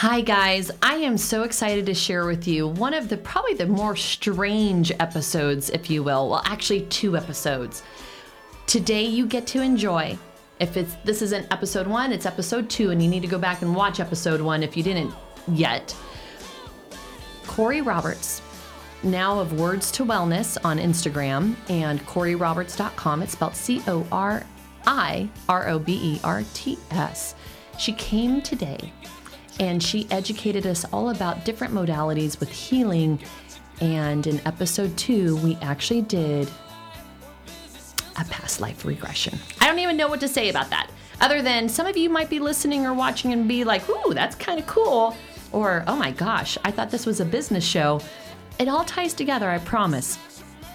Hi, guys. I am so excited to share with you one of the probably the more strange episodes, if you will. Well, actually, two episodes. Today, you get to enjoy. If it's this isn't episode one, it's episode two, and you need to go back and watch episode one if you didn't yet. Cori Roberts, now of Words to Wellness on Instagram and CoriRoberts.com. It's spelled C O R I R O B E R T S. She came today and she educated us all about different modalities with healing. And in episode two, we actually did a past life regression. I don't even know what to say about that, other than some of you might be listening or watching and be like, ooh, that's kind of cool. Or, oh my gosh, I thought this was a business show. It all ties together, I promise.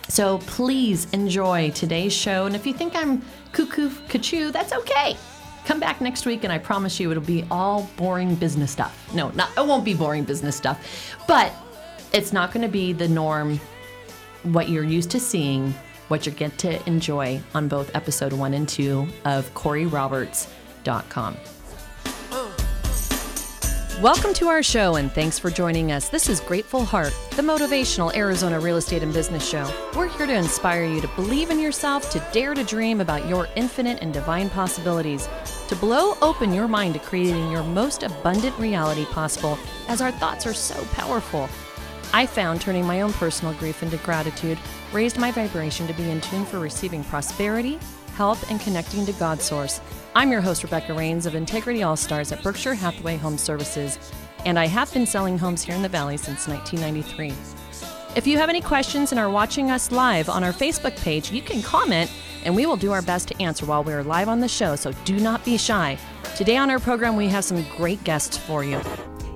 So please enjoy today's show. And if you think I'm cuckoo cuckoo, that's okay. Come back next week and I promise you it'll be all boring business stuff. No, not it won't be boring business stuff. But it's not going to be the norm what you're used to seeing, what you get to enjoy on both episode 1 and 2 of CoriRoberts.com. Welcome to our show and thanks for joining us. This is Grateful Heart, the motivational Arizona real estate and business show. We're here to inspire you to believe in yourself, to dare to dream about your infinite and divine possibilities, to blow open your mind to creating your most abundant reality possible, as our thoughts are so powerful. I found turning my own personal grief into gratitude raised my vibration to be in tune for receiving prosperity, health, and connecting to God's source. I'm your host, Rebecca Rains of Integrity All Stars at Berkshire Hathaway Home Services, and I have been selling homes here in the Valley since 1993. If you have any questions and are watching us live on our Facebook page, you can comment and we will do our best to answer while we are live on the show, so do not be shy. Today on our program, we have some great guests for you.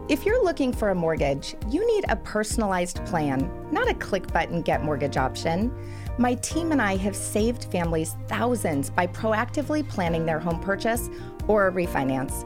If you're looking for a mortgage, you need a personalized plan, not a click button get mortgage option. My team and I have saved families thousands by proactively planning their home purchase or a refinance.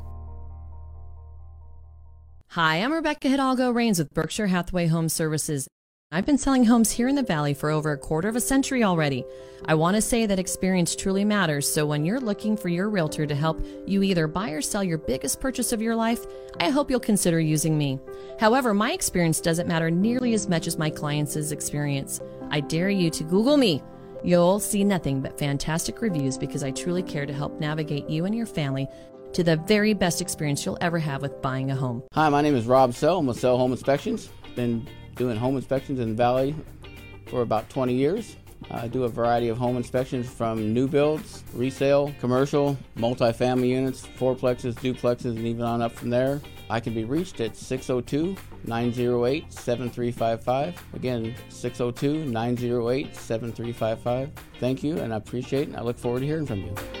Hi, I'm Rebecca Hidalgo Rains with Berkshire Hathaway Home Services. I've been selling homes here in the Valley for over a quarter of a century already. I want to say that experience truly matters, so when you're looking for your realtor to help you either buy or sell your biggest purchase of your life, I hope you'll consider using me. However, my experience doesn't matter nearly as much as my clients' experience. I dare you to Google me. You'll see nothing but fantastic reviews because I truly care to help navigate you and your family to the very best experience you'll ever have with buying a home. Hi, my name is Rob Sell. I'm with Sell Home Inspections. Been doing home inspections in the Valley for about 20 years. I do a variety of home inspections from new builds, resale, commercial, multifamily units, fourplexes, duplexes, and even on up from there. I can be reached at 602 908 7355. Again, 602 908 7355. Thank you, and I appreciate it, and I look forward to hearing from you.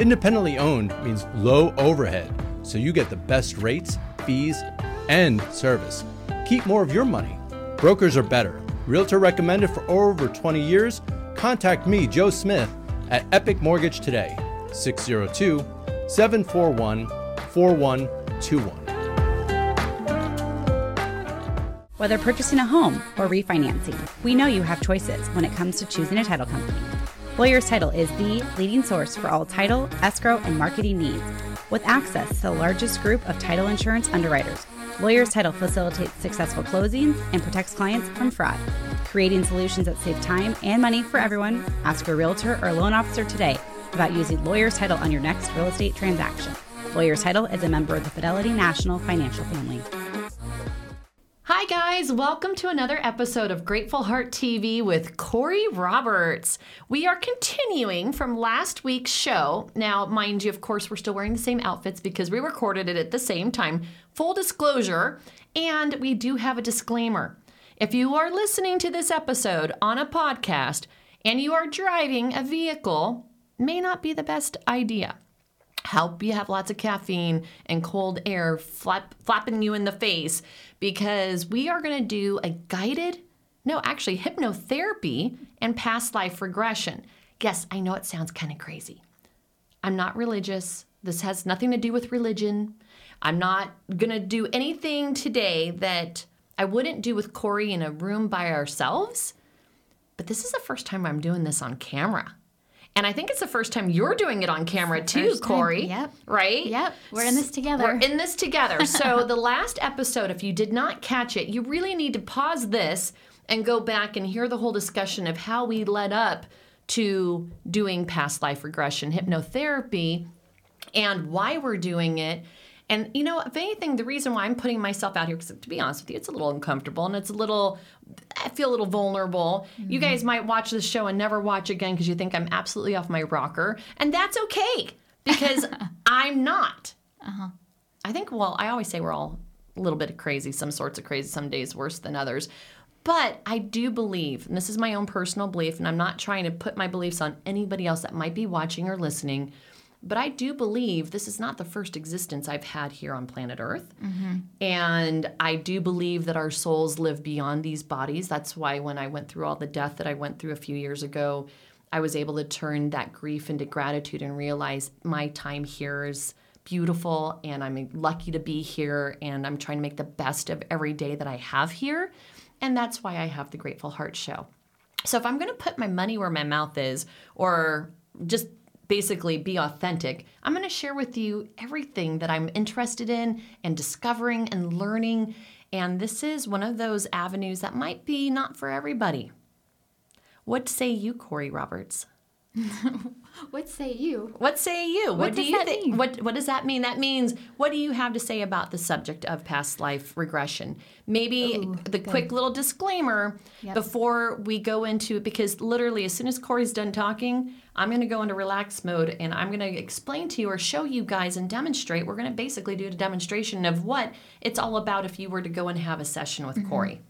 Independently owned means low overhead, so you get the best rates, fees, and service. Keep more of your money. Brokers are better. Realtor recommended for over 20 years. Contact me, Joe Smith, at Epic Mortgage today, 602 741 4121. Whether purchasing a home or refinancing, we know you have choices when it comes to choosing a title company. Lawyers Title is the leading source for all title, escrow, and marketing needs. With access to the largest group of title insurance underwriters, Lawyers Title facilitates successful closings and protects clients from fraud. Creating solutions that save time and money for everyone, ask your realtor or loan officer today about using Lawyers Title on your next real estate transaction. Lawyers Title is a member of the Fidelity National Financial Family. Hi, guys. Welcome to another episode of Grateful Heart TV with Cori Roberts. We are continuing from last week's show. Now, mind you, of course, we're still wearing the same outfits because we recorded it at the same time. Full disclosure, and we do have a disclaimer. If you are listening to this episode on a podcast and you are driving a vehicle, may not be the best idea help you have lots of caffeine and cold air flap, flapping you in the face because we are going to do a guided, no, actually, hypnotherapy and past life regression. Yes, I know it sounds kind of crazy. I'm not religious. This has nothing to do with religion. I'm not going to do anything today that I wouldn't do with Cori in a room by ourselves. But this is the first time I'm doing this on camera. And I think it's the first time you're doing it on camera too, first time. Cori. Yep. Right? Yep. We're in this together. We're in this together. So the last episode, if you did not catch it, you really need to pause this and go back and hear the whole discussion of how we led up to doing past life regression hypnotherapy and why we're doing it. And you know, if anything, the reason why I'm putting myself out here, because to be honest with you, it's a little uncomfortable and it's a little, I feel a little vulnerable. Mm-hmm. You guys might watch this show and never watch again because you think I'm absolutely off my rocker, and that's okay because I'm not. Uh-huh. I think, well, I always say we're all a little bit crazy, some sorts of crazy, some days worse than others. But I do believe, and this is my own personal belief, and I'm not trying to put my beliefs on anybody else that might be watching or listening, but I do believe this is not the first existence I've had here on planet Earth. Mm-hmm. And I do believe that our souls live beyond these bodies. That's why when I went through all the death that I went through a few years ago, I was able to turn that grief into gratitude and realize my time here is beautiful and I'm lucky to be here and I'm trying to make the best of every day that I have here. And that's why I have the Grateful Heart Show. So if I'm going to put my money where my mouth is or just basically be authentic, I'm going to share with you everything that I'm interested in and discovering and learning. And this is one of those avenues that might be not for everybody. What say you, Cori Roberts? what say you? What say you? What, do does you think? What What does that mean? That means what do you have to say about the subject of past life regression? Maybe Ooh, the quick little disclaimer Yep. before we go into it, because literally as soon as Cori's done talking, I'm going to go into relax mode and I'm going to explain to you or show you guys and demonstrate. We're going to basically do a demonstration of what it's all about if you were to go and have a session with Mm-hmm. Cori.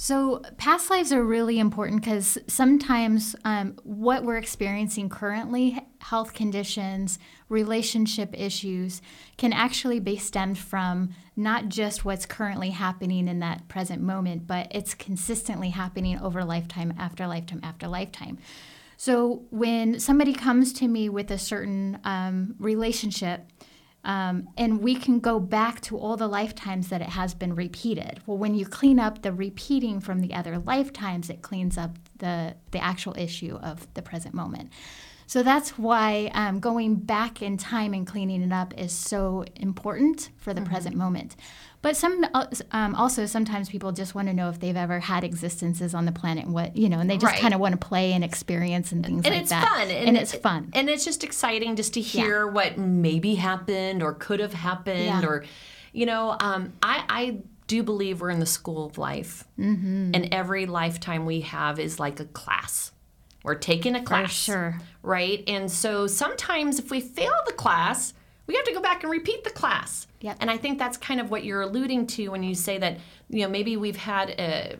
So, past lives are really important because sometimes um, what we're experiencing currently, health conditions, relationship issues, can actually be stemmed from not just what's currently happening in that present moment, but it's consistently happening over lifetime after lifetime after lifetime. So, when somebody comes to me with a certain um, relationship, um, and we can go back to all the lifetimes that it has been repeated. Well, when you clean up the repeating from the other lifetimes, it cleans up the, the actual issue of the present moment. So that's why um, going back in time and cleaning it up is so important for the present moment. But some uh, um, also sometimes people just want to know if they've ever had existences on the planet and what you know, and they just Right. kind of want to play and experience and things like that. and like it's that. fun and, it's fun. and it's just exciting just to hear what maybe happened or could have happened Yeah. or you know um, I, I do believe we're in the school of life mm-hmm. and every lifetime we have is like a class we're taking a class sure. right and so sometimes if we fail the class we have to go back and repeat the class Yep. and i think that's kind of what you're alluding to when you say that you know maybe we've had a,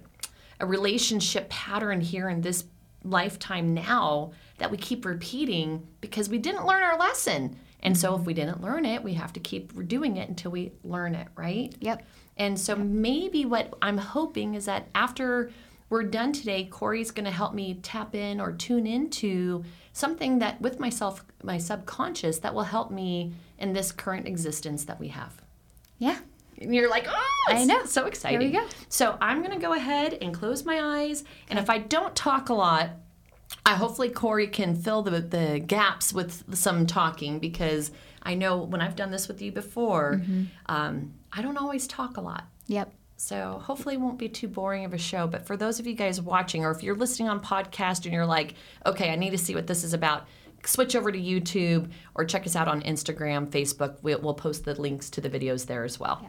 a relationship pattern here in this lifetime now that we keep repeating because we didn't learn our lesson and so if we didn't learn it we have to keep doing it until we learn it right Yep. and so maybe what I'm hoping is that after we're done today, Cori's going to help me tap in or tune into something that with myself, my subconscious, that will help me in this current existence that we have. Yeah. And you're like, oh, I know. so exciting. Here we go. So I'm going to go ahead and close my eyes. And if I don't talk a lot, I hopefully Cori can fill the, the gaps with some talking because I know when I've done this with you before, Mm-hmm. um, I don't always talk a lot. Yep. So hopefully it won't be too boring of a show. But for those of you guys watching, or if you're listening on podcast and you're like, okay, I need to see what this is about, switch over to YouTube or check us out on Instagram, Facebook. We'll, we'll post the links to the videos there as well. Yeah.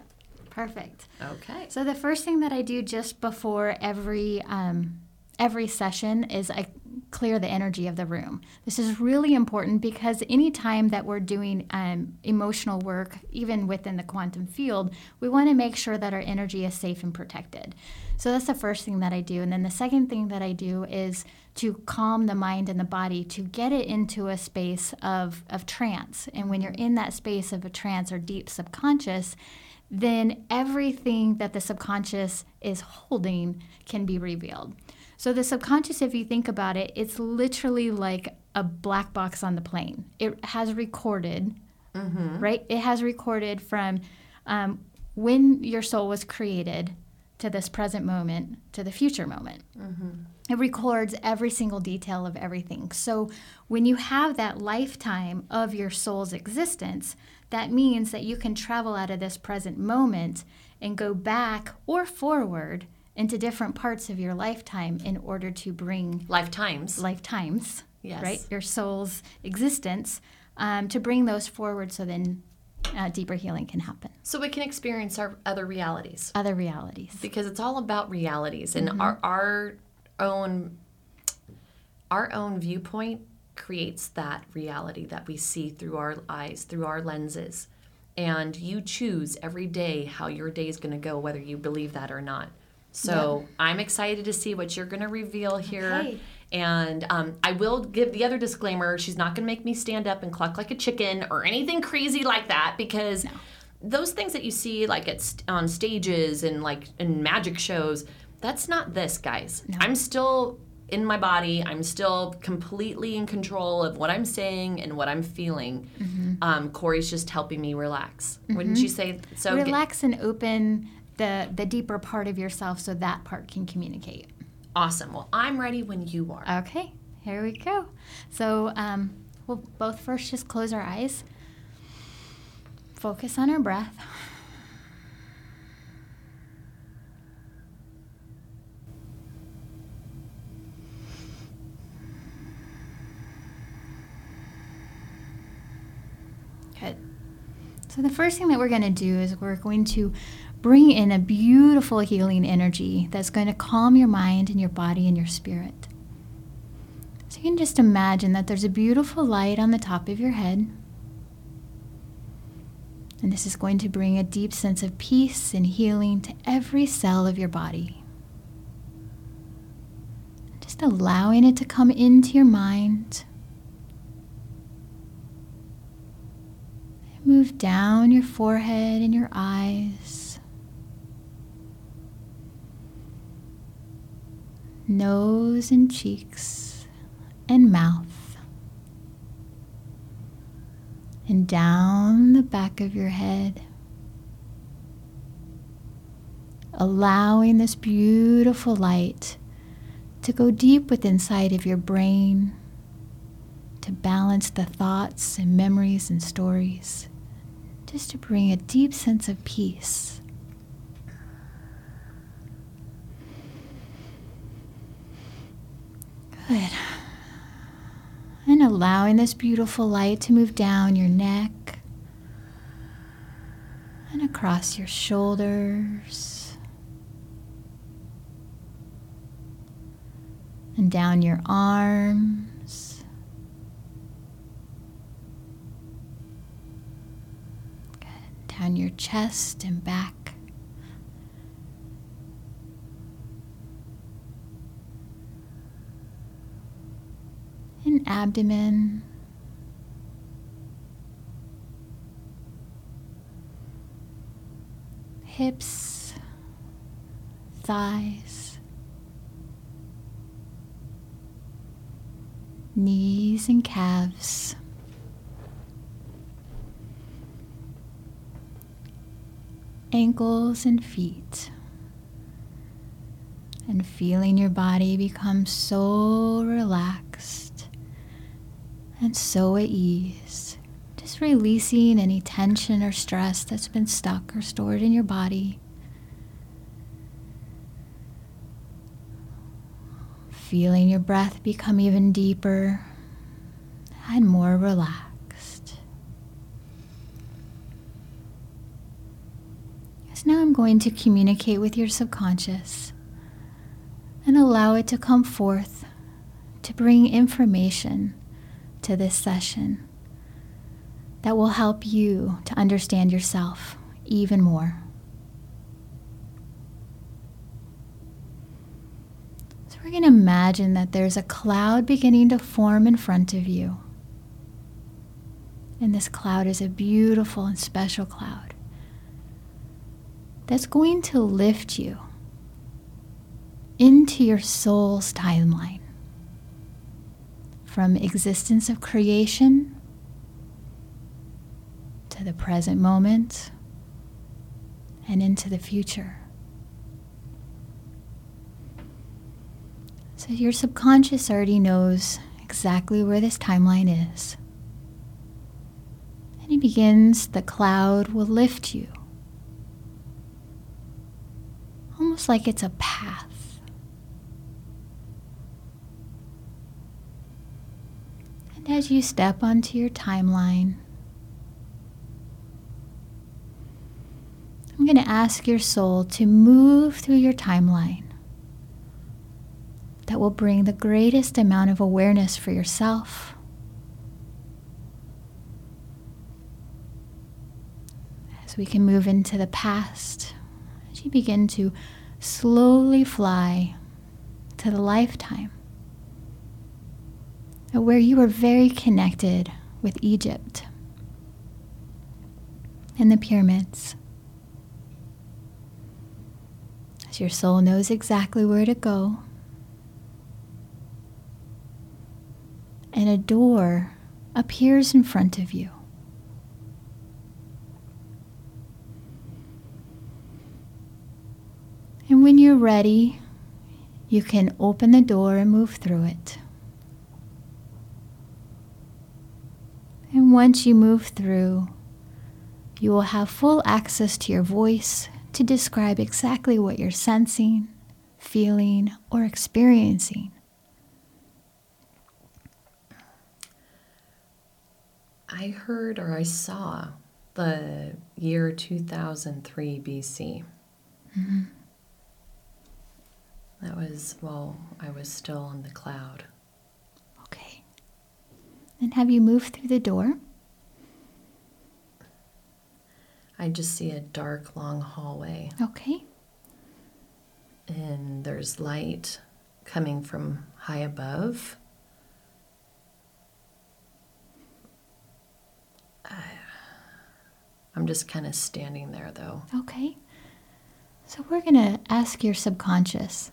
Perfect. Okay. So the first thing that I do just before every um, every session is I clear the energy of the room. This is really important because anytime that we're doing um, emotional work, even within the quantum field, we want to make sure that our energy is safe and protected. So that's the first thing that I do. And then the second thing that I do is to calm the mind and the body to get it into a space of, of trance. And when you're in that space of a trance or deep subconscious, then everything that the subconscious is holding can be revealed. So, the subconscious, if you think about it, it's literally like a black box on the plane. It has recorded, right? It has recorded from um, when your soul was created to this present moment to the future moment. It records every single detail of everything. So when you have that lifetime of your soul's existence, that means that you can travel out of this present moment and go back or forward into different parts of your lifetime in order to bring Lifetimes. lifetimes, Yes. right? Your soul's existence um, to bring those forward so then uh, deeper healing can happen. so we can experience our other realities. Other realities. because it's all about realities and our our own our own viewpoint creates that reality that we see through our eyes through our lenses and you choose every day how your day is going to go whether you believe that or not so i'm excited to see what you're going to reveal here. Okay. and um, i will give the other disclaimer she's not going to make me stand up and cluck like a chicken or anything crazy like that because those things that you see like at st- on stages and like in magic shows that's not this guys. I'm still in my body. I'm still completely in control of what i'm saying and what i'm feeling. Um, Cori's just helping me relax. Wouldn't you say so? Get- Relax and open the, the deeper part of yourself so that part can communicate. awesome well i'm ready when you are Okay, here we go. So um, we'll both first just close our eyes, focus on our breath. Good. So the first thing that we're going to do is we're going to bring in a beautiful healing energy that's going to calm your mind and your body and your spirit. So you can just imagine that there's a beautiful light on the top of your head. And this is going to bring a deep sense of peace and healing to every cell of your body. Just allowing it to come into your mind. Move down your forehead and your eyes. Nose and cheeks and mouth. And down the back of your head. Allowing this beautiful light to go deep within inside of your brain to balance the thoughts and memories and stories, just to bring a deep sense of peace. Good. And allowing this beautiful light to move down your neck and across your shoulders and down your arms. Good. Down your chest and back. Abdomen. Hips, thighs, knees and calves. Ankles and feet. And feeling your body become so relaxed and so at ease. Just releasing any tension or stress that's been stuck or stored in your body. Feeling your breath become even deeper and more relaxed. So now I'm going to communicate with your subconscious and allow it to come forth to bring information to this session that will help you to understand yourself even more. So, we're going to imagine that there's a cloud beginning to form in front of you. And this cloud is a beautiful and special cloud that's going to lift you into your soul's timeline from existence of creation to the present moment and into the future. So your subconscious already knows exactly where this timeline is. And it begins, the cloud will lift you. Almost like it's a path. And as you step onto your timeline, I'm going to ask your soul to move through your timeline that will bring the greatest amount of awareness for yourself. As we can move into the past, as you begin to slowly fly to the lifetime where you were very connected with Egypt and the pyramids. As your soul knows exactly where to go, and a door appears in front of you. And when you're ready, you can open the door and move through it. And once you move through, you will have full access to your voice to describe exactly what you're sensing, feeling, or experiencing. I heard or I saw the year 2003 BC. Mm-hmm. That was while I was still on the cloud. And have you moved through the door? I just see a dark, long hallway. Okay. And there's light coming from high above. I'm just kind of standing there though. Okay. So we're going to ask your subconscious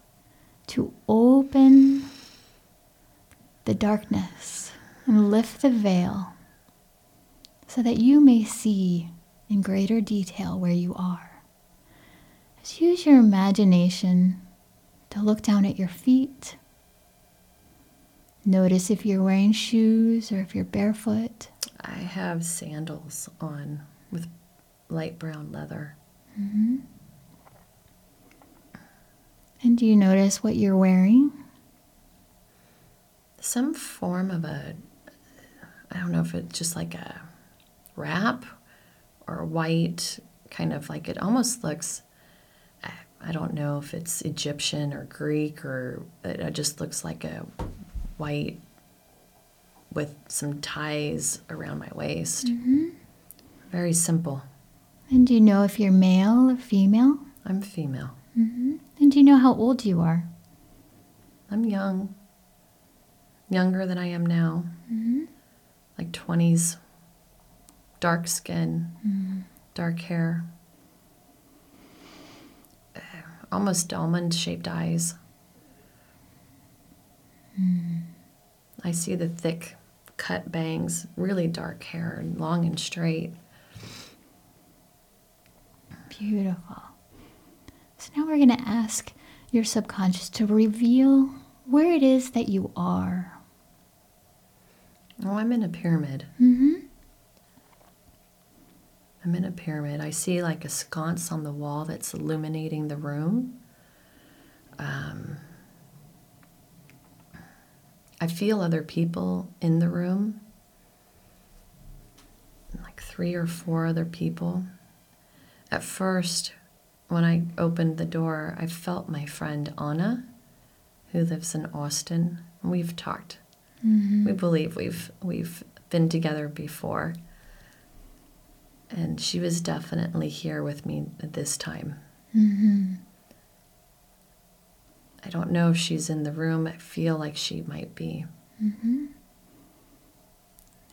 to open the darkness and lift the veil so that you may see in greater detail where you are. Just use your imagination to look down at your feet. Notice if you're wearing shoes or if you're barefoot. I have sandals on with light brown leather. Mm-hmm. And do you notice what you're wearing? Some form of a, I don't know if it's just like a wrap or white, kind of like it almost looks, I don't know if it's Egyptian or Greek or it just looks like a white with some ties around my waist. Mm-hmm. Very simple. And do you know if you're male or female? I'm female. Mm-hmm. And do you know how old you are? I'm young. Younger than I am now. Like 20s. Dark skin, mm-hmm. dark hair. Uh, almost almond shaped eyes. Mm. I see the thick cut bangs, really dark hair, long and straight. Beautiful. So now we're going to ask your subconscious to reveal where it is that you are. Oh, I'm in a pyramid. Mm-hmm. I'm in a pyramid. I see like a sconce on the wall that's illuminating the room. Um, I feel other people in the room. like three or four other people. At first, when I opened the door, I felt my friend Anna, who lives in Austin. We've talked. Mm-hmm. We believe we've we've been together before. And she was definitely here with me at this time. Mm-hmm. I don't know if she's in the room. I feel like she might be. Mm-hmm.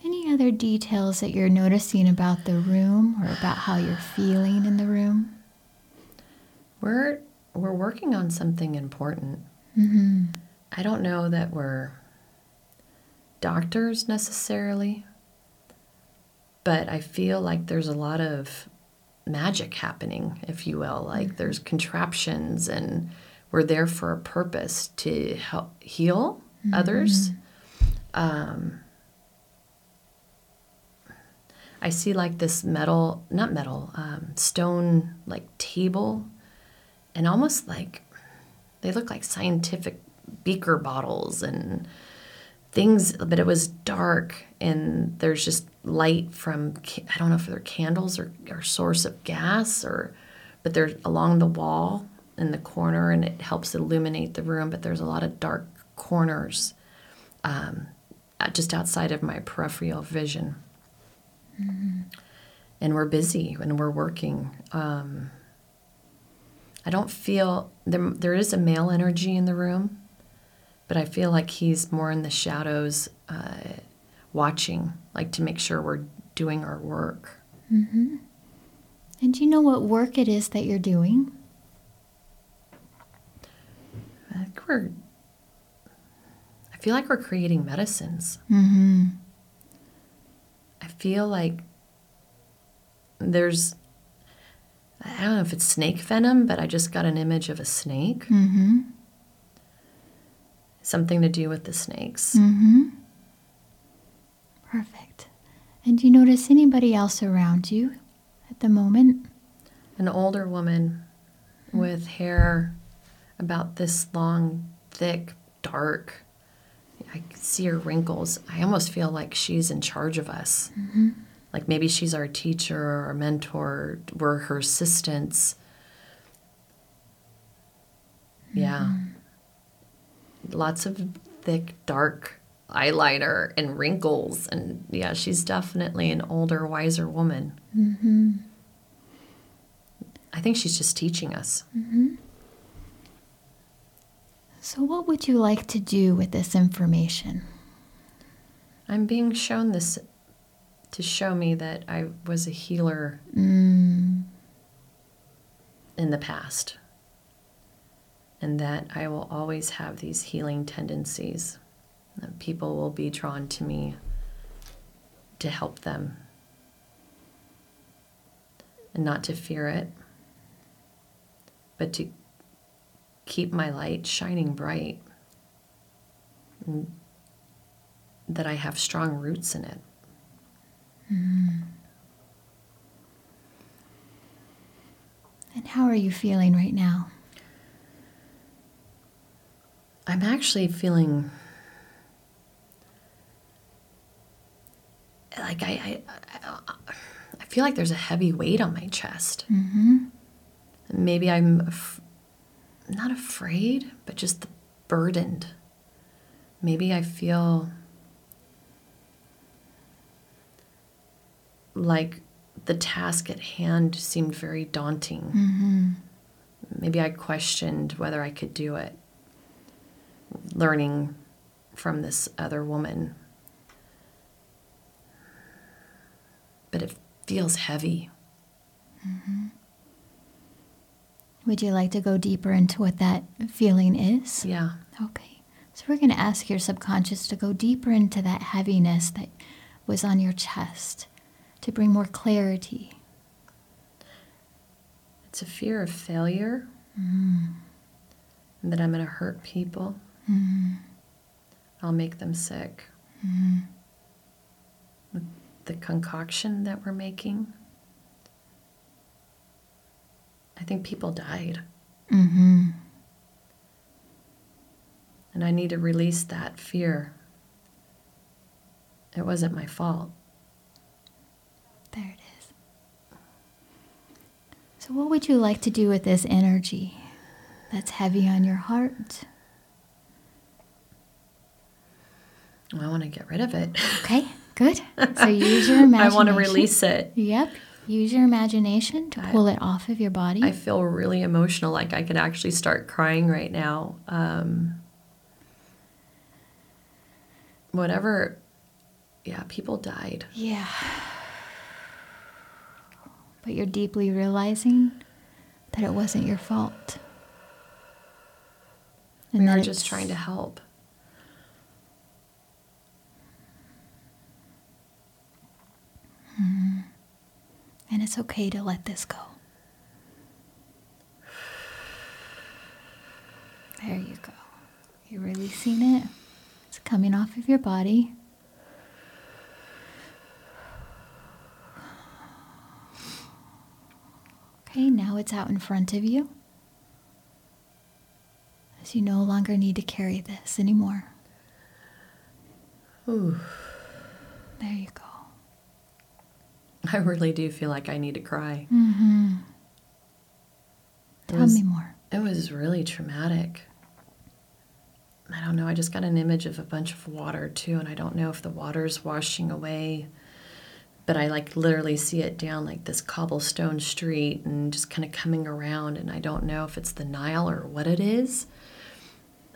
Any other details that you're noticing about the room or about how you're feeling in the room? We're we're working on something important. I don't know that we're doctors necessarily, but I feel like there's a lot of magic happening, if you will. Like there's contraptions, and we're there for a purpose to help heal others. Um, I see like this metal, not metal, um, stone like table, and almost like they look like scientific beaker bottles and things, but it was dark and there's just light from I don't know if they're candles or, or source of gas or, but they're along the wall in the corner and it helps illuminate the room. But there's a lot of dark corners, um, uh, just outside of my peripheral vision and we're busy and we're working. Um, I don't feel there, there is a male energy in the room, but I feel like he's more in the shadows, uh, watching, like to make sure we're doing our work. And do you know what work it is that you're doing? I think we're. I feel like we're creating medicines. I feel like there's. I don't know if it's snake venom, but I just got an image of a snake. Mm-hmm. Something to do with the snakes. Mm-hmm. Perfect. And do you notice anybody else around you at the moment? An older woman with hair about this long, thick, dark. I can see her wrinkles. I almost feel like she's in charge of us. Mm-hmm. Like maybe she's our teacher or our mentor. We're her assistants. Yeah. Mm-hmm. Lots of thick, dark eyeliner and wrinkles. And yeah, she's definitely an older, wiser woman. Mm-hmm. I think she's just teaching us. Mm-hmm. So, what would you like to do with this information? I'm being shown this to show me that I was a healer mm. in the past. And that I will always have these healing tendencies. That people will be drawn to me to help them. And not to fear it, but to keep my light shining bright. And that I have strong roots in it. Mm-hmm. And how are you feeling right now? I'm actually feeling like I, I, I, feel like there's a heavy weight on my chest. Mm-hmm. Maybe I'm af- not afraid, but just burdened. Maybe I feel like the task at hand seemed very daunting. Maybe I questioned whether I could do it learning from this other woman. But it feels heavy. Mm-hmm. Would you like to go deeper into what that feeling is? Yeah. Okay. So, we're going to ask your subconscious to go deeper into that heaviness that was on your chest to bring more clarity. It's a fear of failure. And that I'm going to hurt people. Mm-hmm. I'll make them sick. With the concoction that we're making, I think people died. Mm-hmm. And I need to release that fear. It wasn't my fault. There it is. So, what would you like to do with this energy that's heavy on your heart? I want to get rid of it. Okay, good. So, use your imagination. I want to release it. Yep. Use your imagination to pull it off of your body. I feel really emotional, like I could actually start crying right now. Um, whatever, yeah, people died. yeah. But you're deeply realizing that it wasn't your fault. We that were just trying to help. Mm-hmm. And it's okay to let this go. There you go. You're releasing it. It's coming off of your body. Okay, now it's out in front of you. As you no longer need to carry this anymore. Ooh, There you go. I really do feel like I need to cry. Mm-hmm. Tell was- me more. It was really traumatic. I don't know. I just got an image of a bunch of water too, and I don't know if the water's washing away. But I like literally see it down like this cobblestone street and just kind of coming around, and I don't know if it's the Nile or what it is.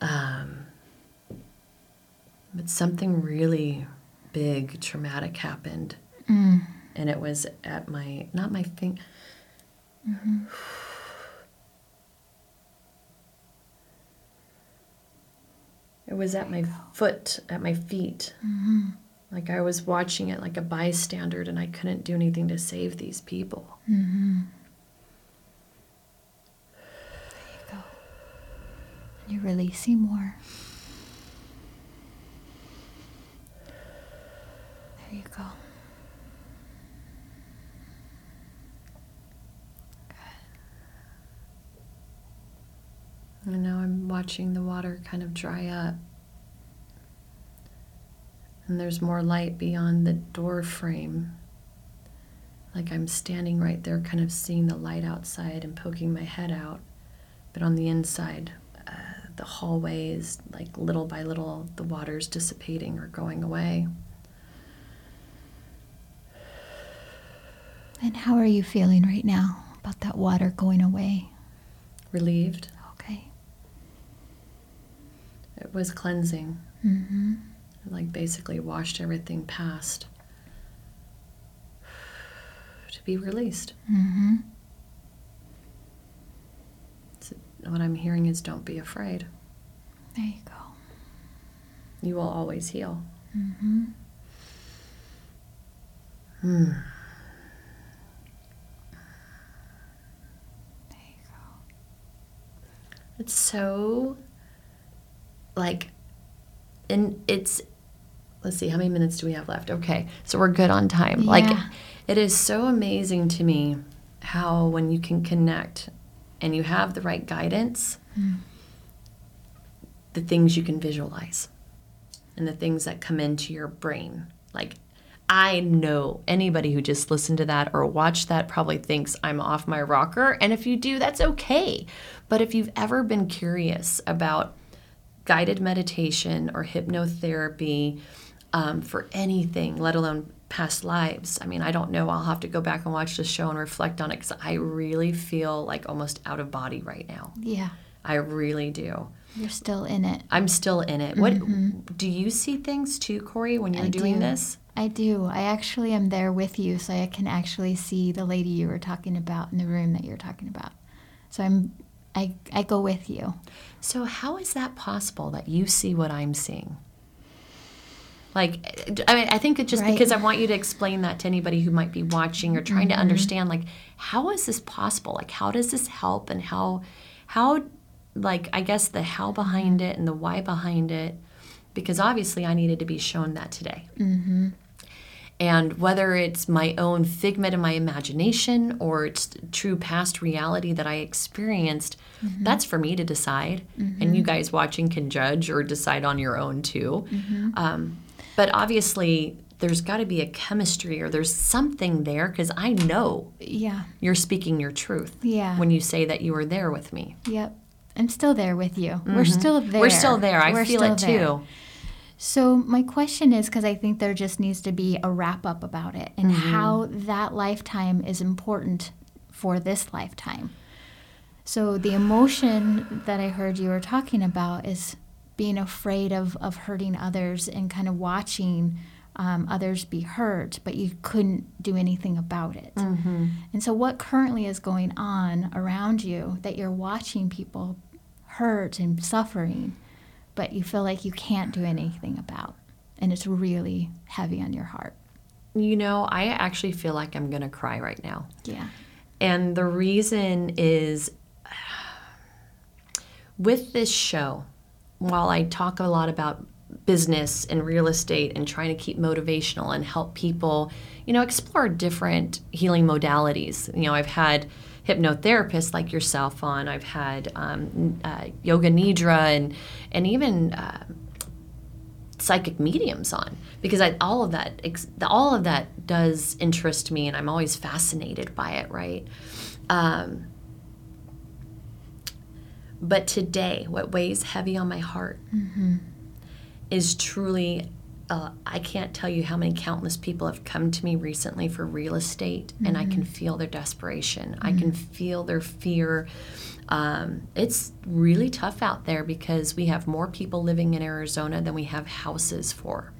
Um, but something really big, traumatic happened, and it was at my not my thing. It was at my foot, at my feet. Mm-hmm. Like I was watching it like a bystander, and I couldn't do anything to save these people. Mm-hmm. There you go. And you're releasing more. There you go. And now I'm watching the water kind of dry up. And there's more light beyond the door frame. Like I'm standing right there, kind of seeing the light outside and poking my head out. But on the inside, uh, the hallway is like little by little, the water's dissipating or going away. And how are you feeling right now about that water going away? Relieved. It was cleansing. Mm-hmm. Like basically washed everything past to be released. Mm-hmm. So what I'm hearing is don't be afraid. There you go. You will always heal. Mm-hmm. Hmm. There you go. It's so like and it's let's see how many minutes do we have left okay so we're good on time like it is so amazing to me how when you can connect and you have the right guidance hmm. the things you can visualize and the things that come into your brain like I know anybody who just listened to that or watched that probably thinks I'm off my rocker. And if you do, that's okay. But if you've ever been curious about guided meditation or hypnotherapy um, for anything, let alone past lives, I mean, I don't know. I'll have to go back and watch the show and reflect on it because I really feel like almost out of body right now. Yeah. I really do. You're still in it. I'm still in it. What do you see things too, Cori, when you're I doing do. this? I do. I actually am there with you, so I can actually see the lady you were talking about in the room that you're talking about. So I'm, I, I go with you. So, how is that possible that you see what I'm seeing? Like, I mean, I think it just Right. because I want you to explain that to anybody who might be watching or trying to mm-hmm. understand, like, how is this possible? Like, how does this help, and how, how, like, I guess the how behind it and the why behind it, because obviously I needed to be shown that today. Mm-hmm. And whether it's my own figment of my imagination or it's true past reality that I experienced, that's for me to decide. And you guys watching can judge or decide on your own too. Um, but obviously, there's got to be a chemistry or there's something there because I know Yeah. you're speaking your truth. Yeah. When you say that you were there with me. Yep. I'm still there with you. We're still there. Mm-hmm. We're still there. I We're feel it there. too. So my question is because I think there just needs to be a wrap up about it and Mm-hmm. how that lifetime is important for this lifetime. So the emotion that I heard you were talking about is being afraid of, of hurting others and kind of watching um, others be hurt, but you couldn't do anything about it. And so, what currently is going on around you that you're watching people hurt and suffering, but you feel like you can't do anything about? And it's really heavy on your heart. You know, I actually feel like I'm going to cry right now. Yeah. And the reason is with this show, while I talk a lot about business and real estate and trying to keep motivational and help people, you know, explore different healing modalities. You know, I've had hypnotherapists like yourself on. I've had um, uh, yoga nidra and and even uh, psychic mediums on because I, all of that all of that does interest me and I'm always fascinated by it right um, but today what weighs heavy on my heart is truly uh, I can't tell you how many countless people have come to me recently for real estate, and I can feel their desperation. I can feel their fear. Um, it's really tough out there because we have more people living in Arizona than we have houses for.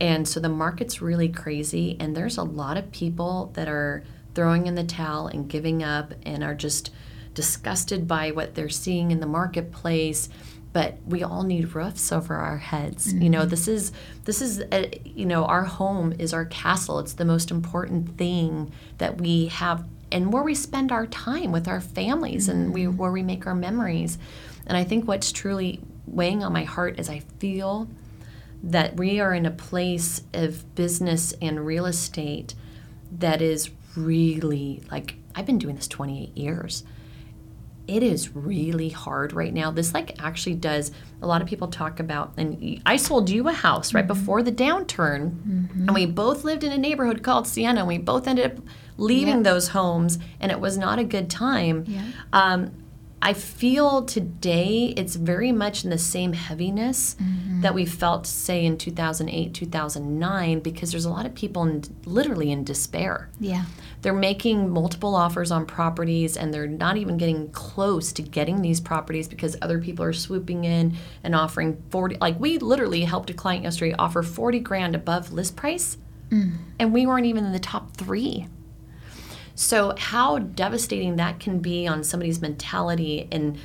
And so the market's really crazy, and there's a lot of people that are throwing in the towel and giving up and are just disgusted by what they're seeing in the marketplace but we all need roofs over our heads. You know mm-hmm. this is this is a, you know our home is our castle. It's the most important thing that we have and where we spend our time with our families and we mm-hmm. where we make our memories. And i think what's truly weighing on my heart is i feel that we are in a place of business and real estate that is really like I've been doing this 28 years. It is really hard right now. This like actually does a lot of people talk about and I sold you a house right mm-hmm. before the downturn mm-hmm. and we both lived in a neighborhood called Sienna and we both ended up leaving those homes and it was not a good time. Yeah. Um, I feel today it's very much in the same heaviness mm-hmm. that we felt, say, in 2008, 2009, because there's a lot of people in, literally in despair. Yeah. They're making multiple offers on properties and they're not even getting close to getting these properties because other people are swooping in and offering 40. Like, we literally helped a client yesterday offer 40 grand above list price, and we weren't even in the top three. So, how devastating that can be on somebody's mentality. And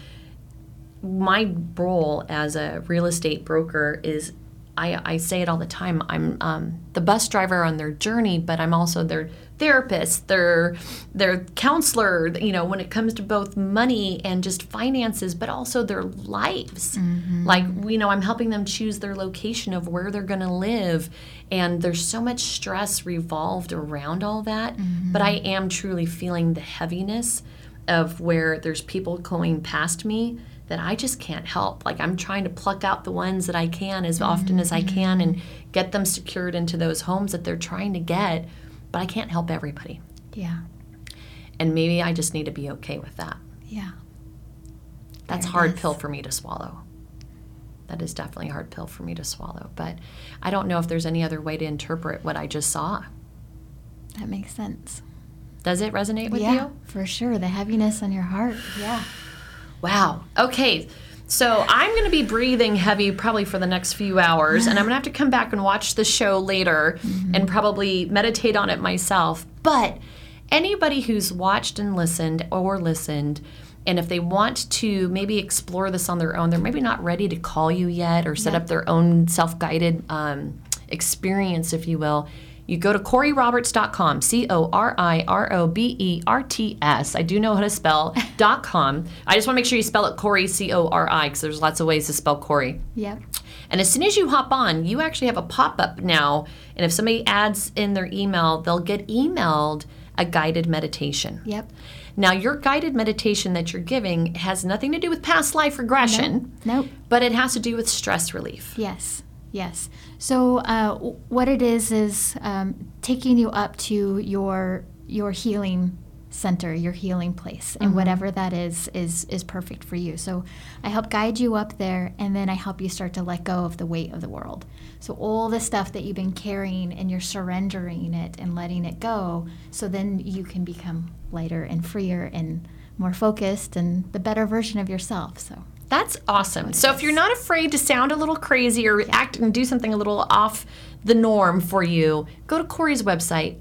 my role as a real estate broker is I, I say it all the time I'm um, the bus driver on their journey, but I'm also their therapist, their, their counselor, you know, when it comes to both money and just finances, but also their lives. Mm-hmm. Like, you know, I'm helping them choose their location of where they're going to live. And there's so much stress revolved around all that. Mm-hmm. But I am truly feeling the heaviness of where there's people going past me that I just can't help. Like I'm trying to pluck out the ones that I can as often as I mm-hmm. can and get them secured into those homes that they're trying to get, but I can't help everybody. Yeah. And maybe I just need to be okay with that. Yeah. That's a hard is. pill for me to swallow. That is definitely a hard pill for me to swallow, but I don't know if there's any other way to interpret what I just saw. That makes sense. Does it resonate with yeah, you? for sure. The heaviness on your heart. Yeah. Wow. Okay. So I'm going to be breathing heavy probably for the next few hours, and I'm going to have to come back and watch the show later and probably meditate on it myself. But anybody who's watched and listened or listened, and if they want to maybe explore this on their own, they're maybe not ready to call you yet or set up their own self guided um, experience, if you will. You go to CoriRoberts.com, C O R I R O B E R T S. I do know how to spell dot .com. I just want to make sure you spell it Cori, C O R I, because there's lots of ways to spell Corey. Yep. And as soon as you hop on, you actually have a pop up now. And if somebody adds in their email, they'll get emailed a guided meditation. Yep. Now, your guided meditation that you're giving has nothing to do with past life regression, Nope. but it has to do with stress relief. Yes. Yes. So uh, what it is is um, taking you up to your your healing center, your healing place, and whatever that is is is perfect for you. So I help guide you up there, and then I help you start to let go of the weight of the world. So all the stuff that you've been carrying, and you're surrendering it and letting it go. So then you can become lighter and freer and more focused and the better version of yourself. So. That's awesome. So if you're not afraid to sound a little crazy or act and do something a little off the norm for you, go to Cori's website,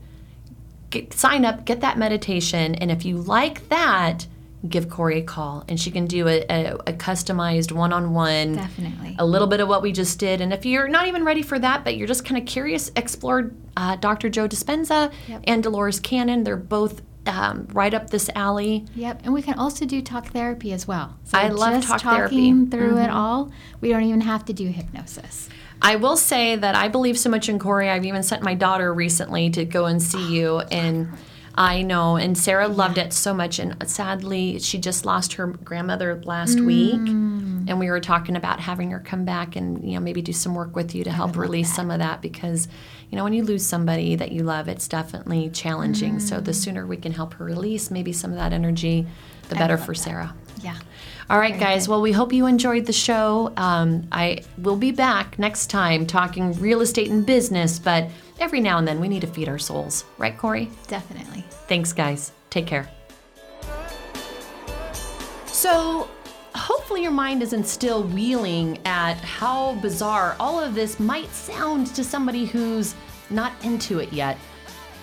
get, sign up, get that meditation, and if you like that, give Corey a call, and she can do a, a, a customized one-on-one. Definitely. A little bit of what we just did, and if you're not even ready for that, but you're just kind of curious, explore uh, Dr. Joe Dispenza Yep. and Dolores Cannon. They're both um, right up this alley. Yep, and we can also do talk therapy as well. So I love talk talking therapy. through it all. We don't even have to do hypnosis. I will say that I believe so much in Cori. I've even sent my daughter recently to go and see you, and I know. And Sarah loved it so much. And sadly, she just lost her grandmother last week, and we were talking about having her come back and you know maybe do some work with you to help release some of that because you know when you lose somebody that you love, it's definitely challenging. So the sooner we can help her release maybe some of that energy, the better for Sarah. Yeah. All right, guys. Well, we hope you enjoyed the show. Um, I will be back next time talking real estate and business, but every now and then we need to feed our souls. Right, Cori? Definitely. Thanks, guys. Take care. So, hopefully, your mind isn't still wheeling at how bizarre all of this might sound to somebody who's not into it yet.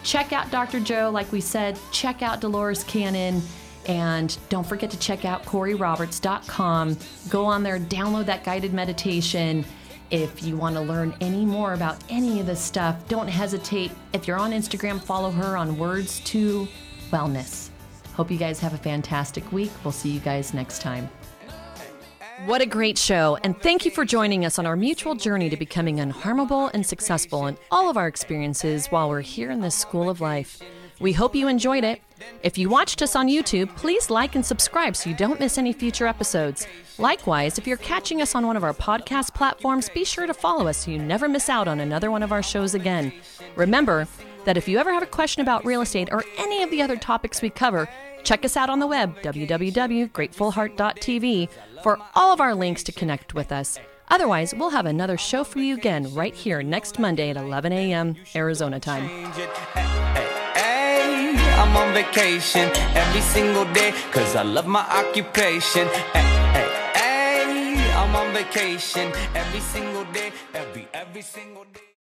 Check out Dr. Joe, like we said, check out Dolores Cannon, and don't forget to check out CoriRoberts.com. Go on there, download that guided meditation. If you want to learn any more about any of this stuff, don't hesitate. If you're on Instagram, follow her on Words to Wellness. Hope you guys have a fantastic week. We'll see you guys next time. What a great show, and thank you for joining us on our mutual journey to becoming unharmable and successful in all of our experiences while we're here in this school of life. We hope you enjoyed it. If you watched us on YouTube, please like and subscribe so you don't miss any future episodes. Likewise, if you're catching us on one of our podcast platforms, be sure to follow us so you never miss out on another one of our shows again. Remember that if you ever have a question about real estate or any of the other topics we cover, check us out on the web, www.gratefulheart.tv, for all of our links to connect with us. Otherwise, we'll have another show for you again right here next Monday at 11 a.m. Arizona time. Hey, I'm on vacation every single day cause I love my occupation. Hey, hey, I'm on vacation every single day, every every single day.